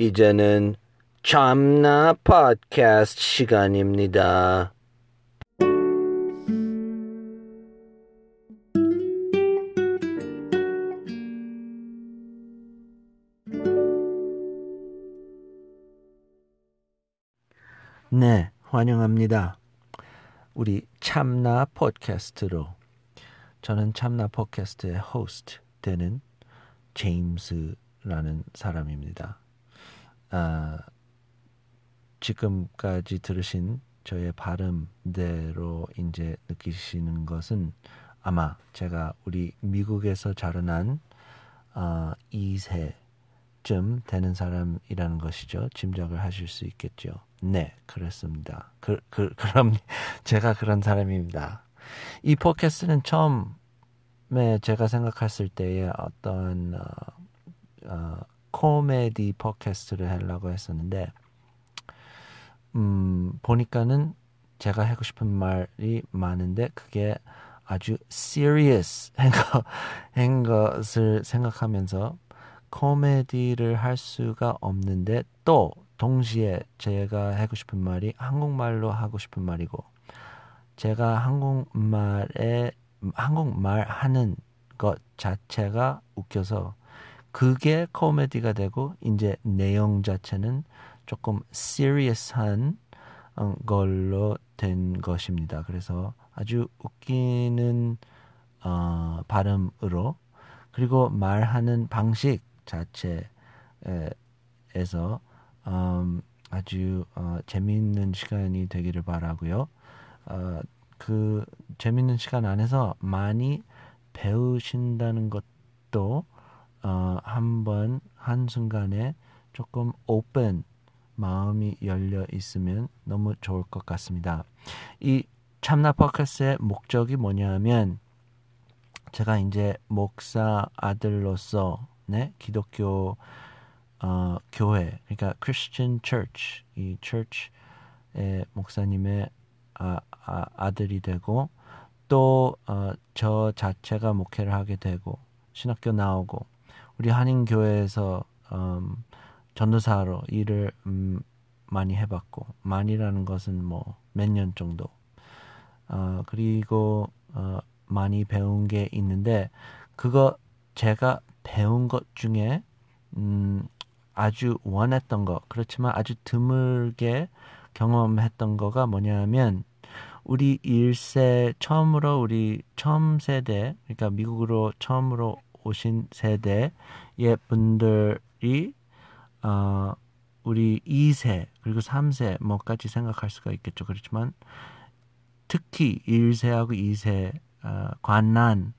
이제는 참나 팟캐스트 시간입니다. 네, 환영합니다. 우리 참나 팟캐스트로 저는 참나 팟캐스트의 호스트 되는 제임스라는 사람입니다. 아, 지금까지 들으신 저의 발음대로 이제 느끼시는 것은 아마 제가 우리 미국에서 자라난 어, 2세쯤 되는 사람이라는 것이죠. 짐작을 하실 수 있겠죠. 네, 그렇습니다. 그, 그, 그럼 제가 그런 사람입니다. 이 팟캐스트는 처음에 제가 생각했을 때에 어떤 어, 어, 코미디 팟캐스트를 하려고 했었는데 음, 보니까는 제가 하고 싶은 말이 많은데 그게 아주 serious 한, 것을 생각하면서 코미디를 할 수가 없는데 또 동시에 제가 하고 싶은 말이 한국말로 하고 싶은 말이고 제가 한국말에 한국말 하는 것 자체가 웃겨서 그게 코미디가 되고 이제 내용 자체는 조금 serious한 어, 걸로 된 것입니다. 그래서 아주 웃기는 어, 발음으로 그리고 말하는 방식 자체에서 음, 아주 어, 재미있는 시간이 되기를 바라고요. 어, 그 재미있는 시간 안에서 많이 배우신다는 것도 어, 한번 한 순간에 조금 오픈 마음이 열려 있으면 너무 좋을 것 같습니다. 이 참나 팟캐스트의 목적이 뭐냐면 제가 이제 목사 아들로서 네 기독교 어, 교회 그러니까 Christian Church 이 church의 목사님의 아, 아, 아들이 되고 또저 어, 자체가 목회를 하게 되고 신학교 나오고 우리 한인 교회에서 음, 전도사로 일을 음, 많이 해봤고 많이라는 것은 뭐 몇 년 정도. 어, 그리고 어, 많이 배운 게 있는데 그거 제가 배운 것 중에 음, 아주 원했던 거 그렇지만 아주 드물게 경험했던 거가 뭐냐면 우리 1세 처음으로 우리 처음 세대 그러니까 미국으로 처음으로 오신 세대의 분들이 어, 우리 2세 그리고 3세 뭐까지 생각할 수가 있겠죠. 그렇지만 특히 1세하고 2세 어, 관난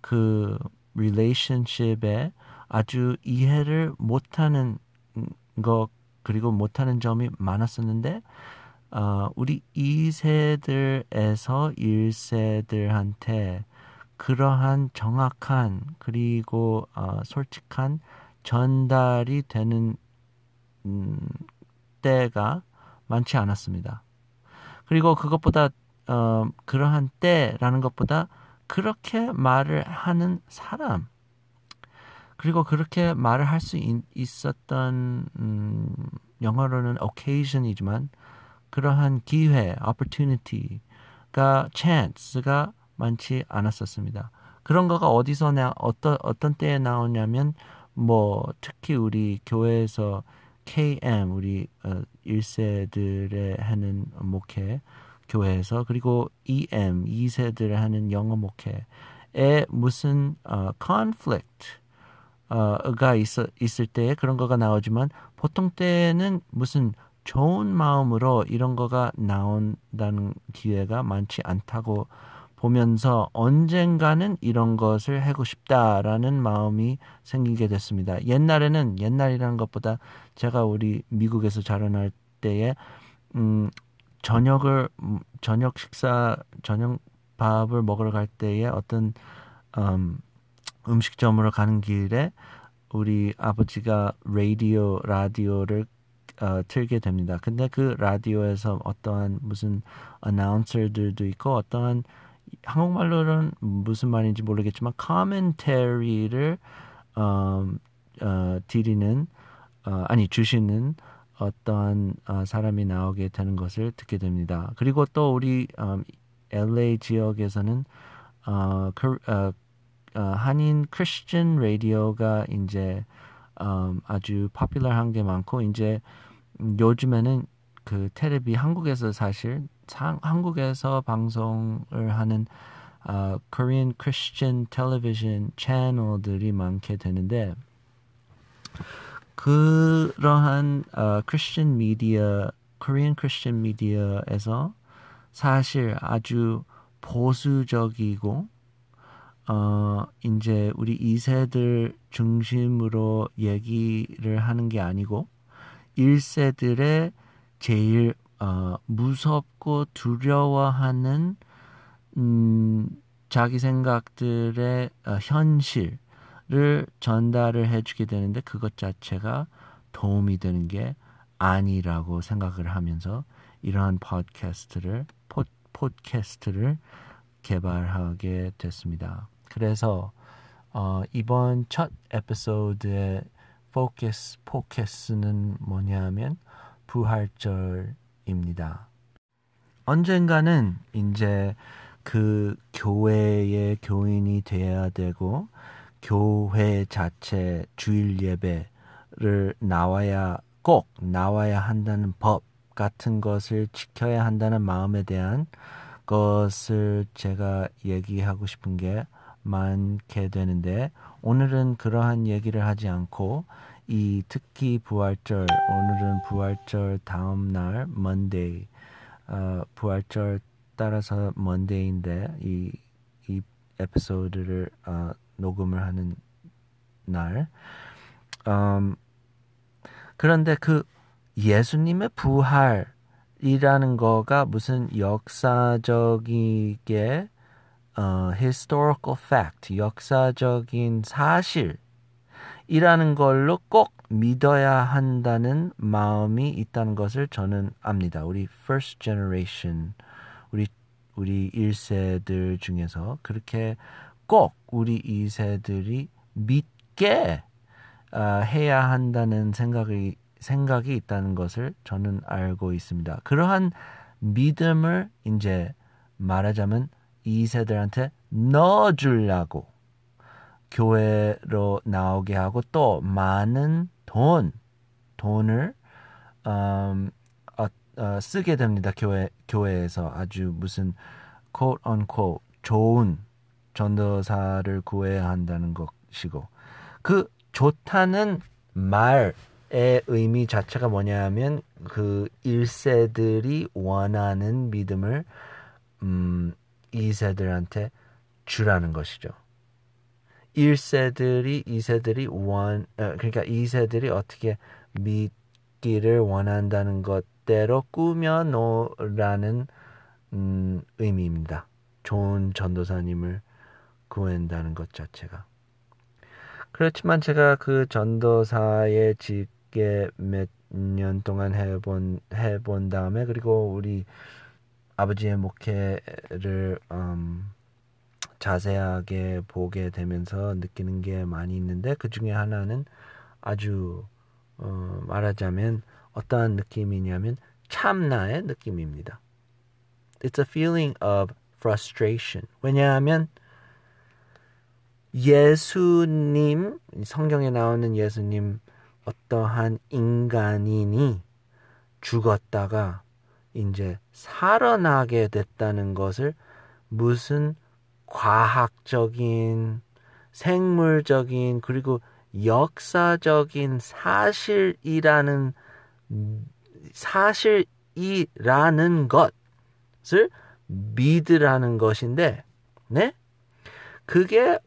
그 relationship에 아주 이해를 못하는 것 그리고 못하는 점이 많았었는데 어, 우리 2세들에서 1세들한테 그러한 정확한 그리고 어, 솔직한 전달이 되는 음, 때가 많지 않았습니다. 그리고 그것보다 어, 그러한 때라는 것보다 그렇게 말을 하는 사람 그리고 그렇게 말을 할 수 있었던 음, 영어로는 occasion이지만 그러한 기회, opportunity가 chance가 많지 않았었습니다. 그런 거가 어디서 나 어떤 어떤 때에 나오냐면 뭐 특히 우리 교회에서 KM 우리 어, 1세들의 하는 목회 교회에서 그리고 EM 2세들의 하는 영어 목회에 무슨 어, conflict 어가 있어, 있을 때 그런 거가 나오지만 보통 때는 무슨 좋은 마음으로 이런 거가 나온다는 기회가 많지 않다고 보면서 언젠가는 이런 것을 하고 싶다라는 마음이 생기게 됐습니다. 옛날에는 옛날이라는 것보다 제가 우리 미국에서 자라날 때에 음 저녁을 음, 저녁 식사 저녁 밥을 먹으러 갈 때에 어떤 음 음식점으로 가는 길에 우리 아버지가 라디오 라디오를 어, 틀게 됩니다. 근데 그 라디오에서 어떠한 무슨 어나운서들도 있고 어떠한 한국말로는 무슨 말인지 모르겠지만 commentary를 어, 어, 드리는 어, 아니 주시는 어떠한 어, 사람이 나오게 되는 것을 듣게 됩니다. 그리고 또 우리 음, LA 지역에서는 어, 그, 어, 어, 한인 크리스천 라디오가 이제 음, 아주 파퓰러한 게 많고 이제 요즘에는 그 테레비 한국에서 사실 상, 한국에서 방송을 하는 어, Korean Christian Television 채널들이 많게 되는데 그러한 어, Christian 미디어, Korean Christian 미디어에서 사실 아주 보수적이고 어 이제 우리 2세들 중심으로 얘기를 하는 게 아니고 1세들의 제일 어 무섭고 두려워하는 음 자기 생각들의 어, 현실을 전달을 해주게 되는데 그것 자체가 도움이 되는 게 아니라고 생각을 하면서 이러한 팟캐스트를 포, 팟캐스트를 개발하게 됐습니다. 그래서 어, 이번 첫 에피소드의 포커스 포커스는 뭐냐면 부활절입니다. 언젠가는 이제 그 교회의 교인이 돼야 되고 교회 자체 주일 예배를 나와야 꼭 나와야 한다는 법 같은 것을 지켜야 한다는 마음에 대한 것을 제가 얘기하고 싶은 게 많게 되는데 오늘은 그러한 얘기를 하지 않고 이 특히 부활절 오늘은 부활절 다음 날 먼데이 어, 부활절 따라서 먼데이인데 이, 이 에피소드를 어, 녹음을 하는 날. 음, 그런데 그 예수님의 부활이라는 거가 무슨 역사적이게 어, historical fact, 역사적인 사실 이라는 걸로 꼭 믿어야 한다는 마음이 있다는 것을 저는 압니다. 우리 first generation, 우리 우리 1세들 중에서 그렇게 꼭 우리 2세들이 믿게 어, 해야 한다는 생각이 생각이 있다는 것을 저는 알고 있습니다. 그러한 믿음을 이제 말하자면 이 세들한테 넣어주려고 교회로 나오게 하고 또 많은 돈, 돈을 음, 어, 어, 쓰게 됩니다. 교회 교회에서 아주 무슨 quote unquote 좋은 전도사를 구해야 한다는 것이고 그 좋다는 말의 의미 자체가 뭐냐면 그 1세들이 원하는 믿음을 음 2세들한테 주라는 것이죠. 1세들이 2세들이 원 어, 그러니까 2세들이 어떻게 믿기를 원한다는 것대로 꾸며 놓으라는 음, 의미입니다. 좋은 전도사님을 구한다는 것 자체가. 그렇지만 제가 그 전도사의 직 짧게 몇년 동안 해본 해본 다음에 그리고 우리 아버지의 목회를 음, 자세하게 보게 되면서 느끼는 게 많이 있는데 그 중에 하나는 아주 어, 말하자면 어떠한 느낌이냐면 참나의 느낌입니다. It's a feeling of frustration. 왜냐하면 예수님 성경에 나오는 예수님 어떠한 인간인이 죽었다가 이제 살아나게 됐다는 것을 무슨 과학적인 생물적인 그리고 역사적인 사실이라는 사실이라는 것을 믿으라는 것인데, 네? 그게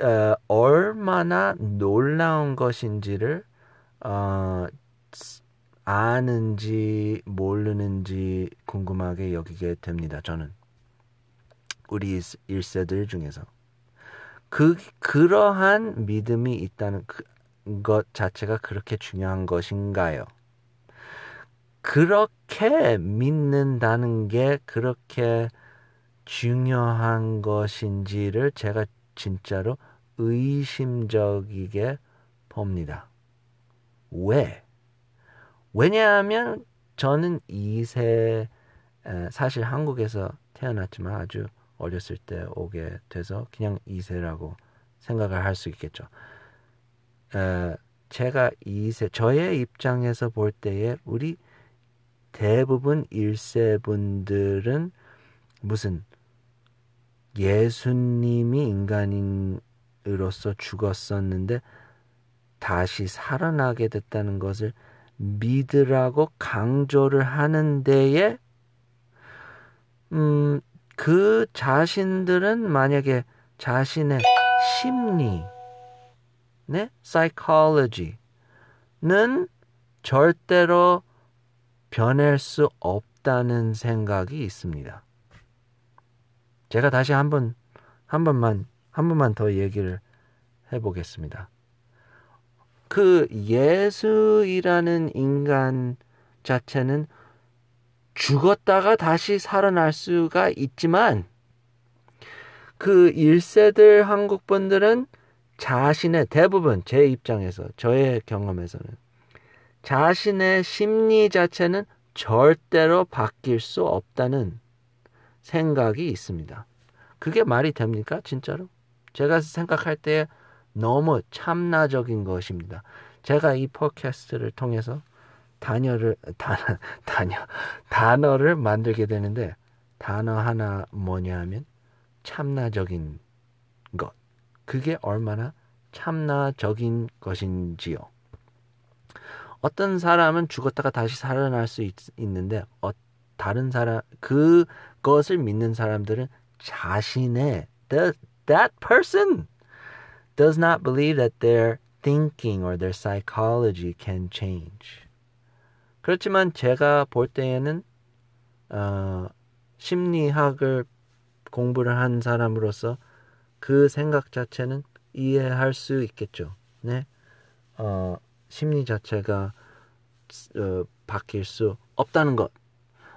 어, 얼마나 놀라운 것인지를 어, 아는지 모르는지 궁금하게 여기게 됩니다. 저는 우리 일세들 중에서 그 그러한 믿음이 있다는 그, 것 자체가 그렇게 중요한 것인가요? 그렇게 믿는다는 게 그렇게 중요한 것인지를 제가 진짜로 의심적이게 봅니다. 왜? 왜냐하면 저는 2세 사실 한국에서 태어났지만 아주 어렸을 때 오게 돼서 그냥 2세라고 생각을 할 수 있겠죠. 에, 제가 2세 저의 입장에서 볼 때에 우리 대부분 1세 분들은 무슨 예수님이 인간으로서 죽었었는데 다시 살아나게 됐다는 것을 믿으라고 강조를 하는 데에 음, 그 자신들은 만약에 자신의 심리, 네? psychology는 절대로 변할 수 없다는 생각이 있습니다. 제가 다시 한 번, 한 번만, 한 번만 더 얘기를 해보겠습니다. 그 예수이라는 인간 자체는 죽었다가 다시 살아날 수가 있지만 그 1세들 한국 분들은 자신의 대부분 제 입장에서 저의 경험에서는 자신의 심리 자체는 절대로 바뀔 수 없다는 생각이 있습니다. 그게 말이 됩니까? 진짜로? 제가 생각할 때 너무 참나적인 것입니다. 제가 이 팟캐스트를 통해서 단어를 단, 단어 단어를 만들게 되는데 단어 하나 뭐냐면 참나적인 것. 그게 얼마나 참나적인 것인지요. 어떤 사람은 죽었다가 다시 살아날 수 있, 는데 어, 다른 사람 그것을 믿는 사람들은 자신의 the, that person does not believe that their thinking or their psychology can change. 그렇지만 제가 볼 때에는 어, 심리학을 공부를 한 사람으로서 그 생각 자체는 이해할 수 있겠죠. 네, 어, 심리 자체가 어, 바뀔 수 없다는 것,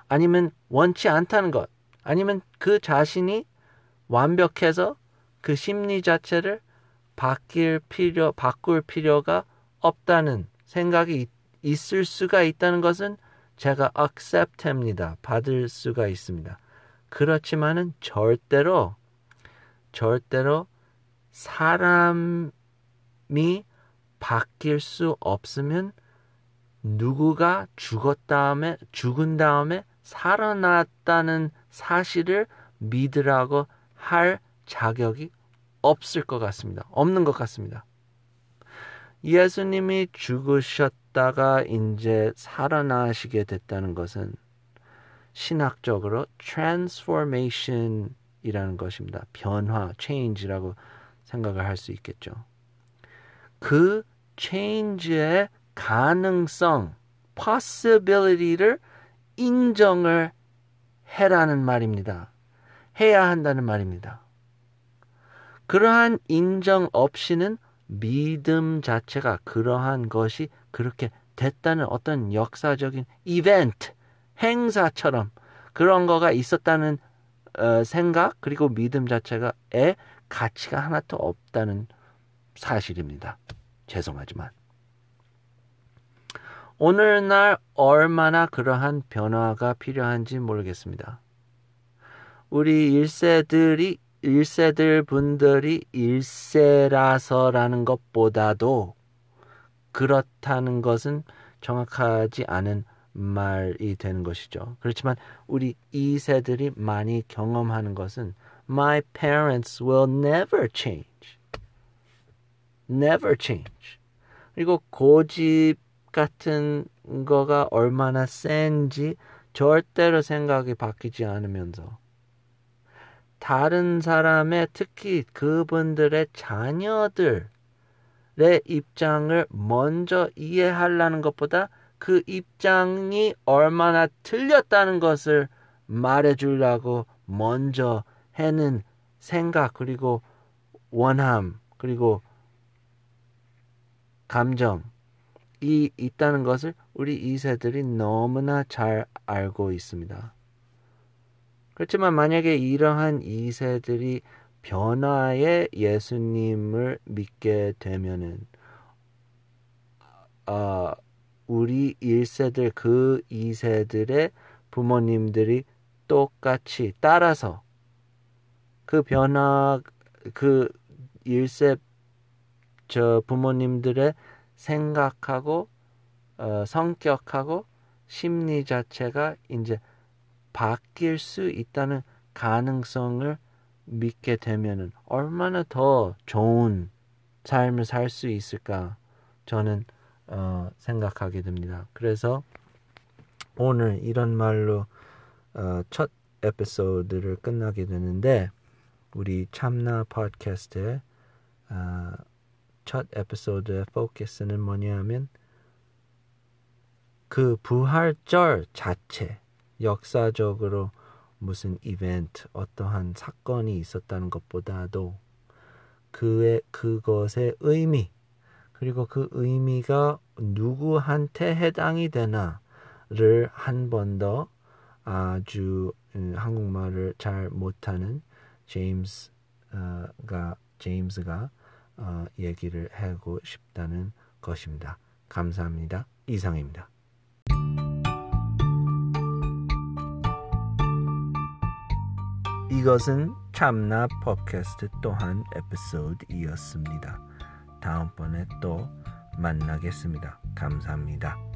아니면 원치 않다는 것, 아니면 그 자신이 완벽해서 그 심리 자체를 바뀔 필요, 바꿀 필요가 없다는 생각이 있, 있을 수가 있다는 것은 제가 accept합니다. 받을 수가 있습니다. 그렇지만은 절대로 절대로 사람이 바뀔 수 없으면 누구가 죽었 다음에 죽은 다음에 살아났다는 사실을 믿으라고 할 자격이 없을 것 같습니다. 없는 것 같습니다. 예수님이 죽으셨 다가 이제 살아나시게 됐다는 것은 신학적으로 transformation이라는 것입니다. 변화, change라고 생각을 할 수 있겠죠. 그 change의 가능성, possibility를 인정을 해라는 말입니다. 해야 한다는 말입니다. 그러한 인정 없이는 믿음 자체가 그러한 것이 그렇게 됐다는 어떤 역사적인 이벤트, 행사처럼 그런 거가 있었다는 어, 생각 그리고 믿음 자체가의 가치가 하나도 없다는 사실입니다. 죄송하지만 오늘날 얼마나 그러한 변화가 필요한지 모르겠습니다. 우리 일세들이 일세들 분들이 일세라서라는 것보다도 그렇다는 것은 정확하지 않은 말이 되는 것이죠. 그렇지만 우리 이세들이 많이 경험하는 것은 My parents will never change. never change. 그리고 고집 같은 거가 얼마나 센지 절대로 생각이 바뀌지 않으면서 다른 사람의 특히 그분들의 자녀들의 입장을 먼저 이해하려는 것보다 그 입장이 얼마나 틀렸다는 것을 말해주려고 먼저 해는 생각 그리고 원함 그리고 감정이 있다는 것을 우리 이세들이 너무나 잘 알고 있습니다. 그렇지만 만약에 이러한 이세들이 변화의 예수님을 믿게 되면은 어, 우리 1세들 그 2세들의 부모님들이 똑같이 따라서 그 변화 그 1세 저 부모님들의 생각하고 어, 성격하고 심리 자체가 이제 바뀔 수 있다는 가능성을 믿게 되면은 얼마나 더 좋은 삶을 살 수 있을까 저는 어, 생각하게 됩니다. 그래서 오늘 이런 말로 어, 첫 에피소드를 끝나게 되는데 우리 참나 팟캐스트의 어, 첫 에피소드의 포커스는 뭐냐면 그 부활절 자체 역사적으로 무슨 이벤트 어떠한 사건이 있었다는 것보다도 그의 그것의 의미 그리고 그 의미가 누구한테 해당이 되나를 한 번 더 아주 음, 한국말을 잘 못하는 제임스가 제임스가 어, 얘기를 하고 싶다는 것입니다. 감사합니다. 이상입니다. 이것은 참나 팟캐스트 또한 에피소드이었습니다. 다음번에 또 만나겠습니다. 감사합니다.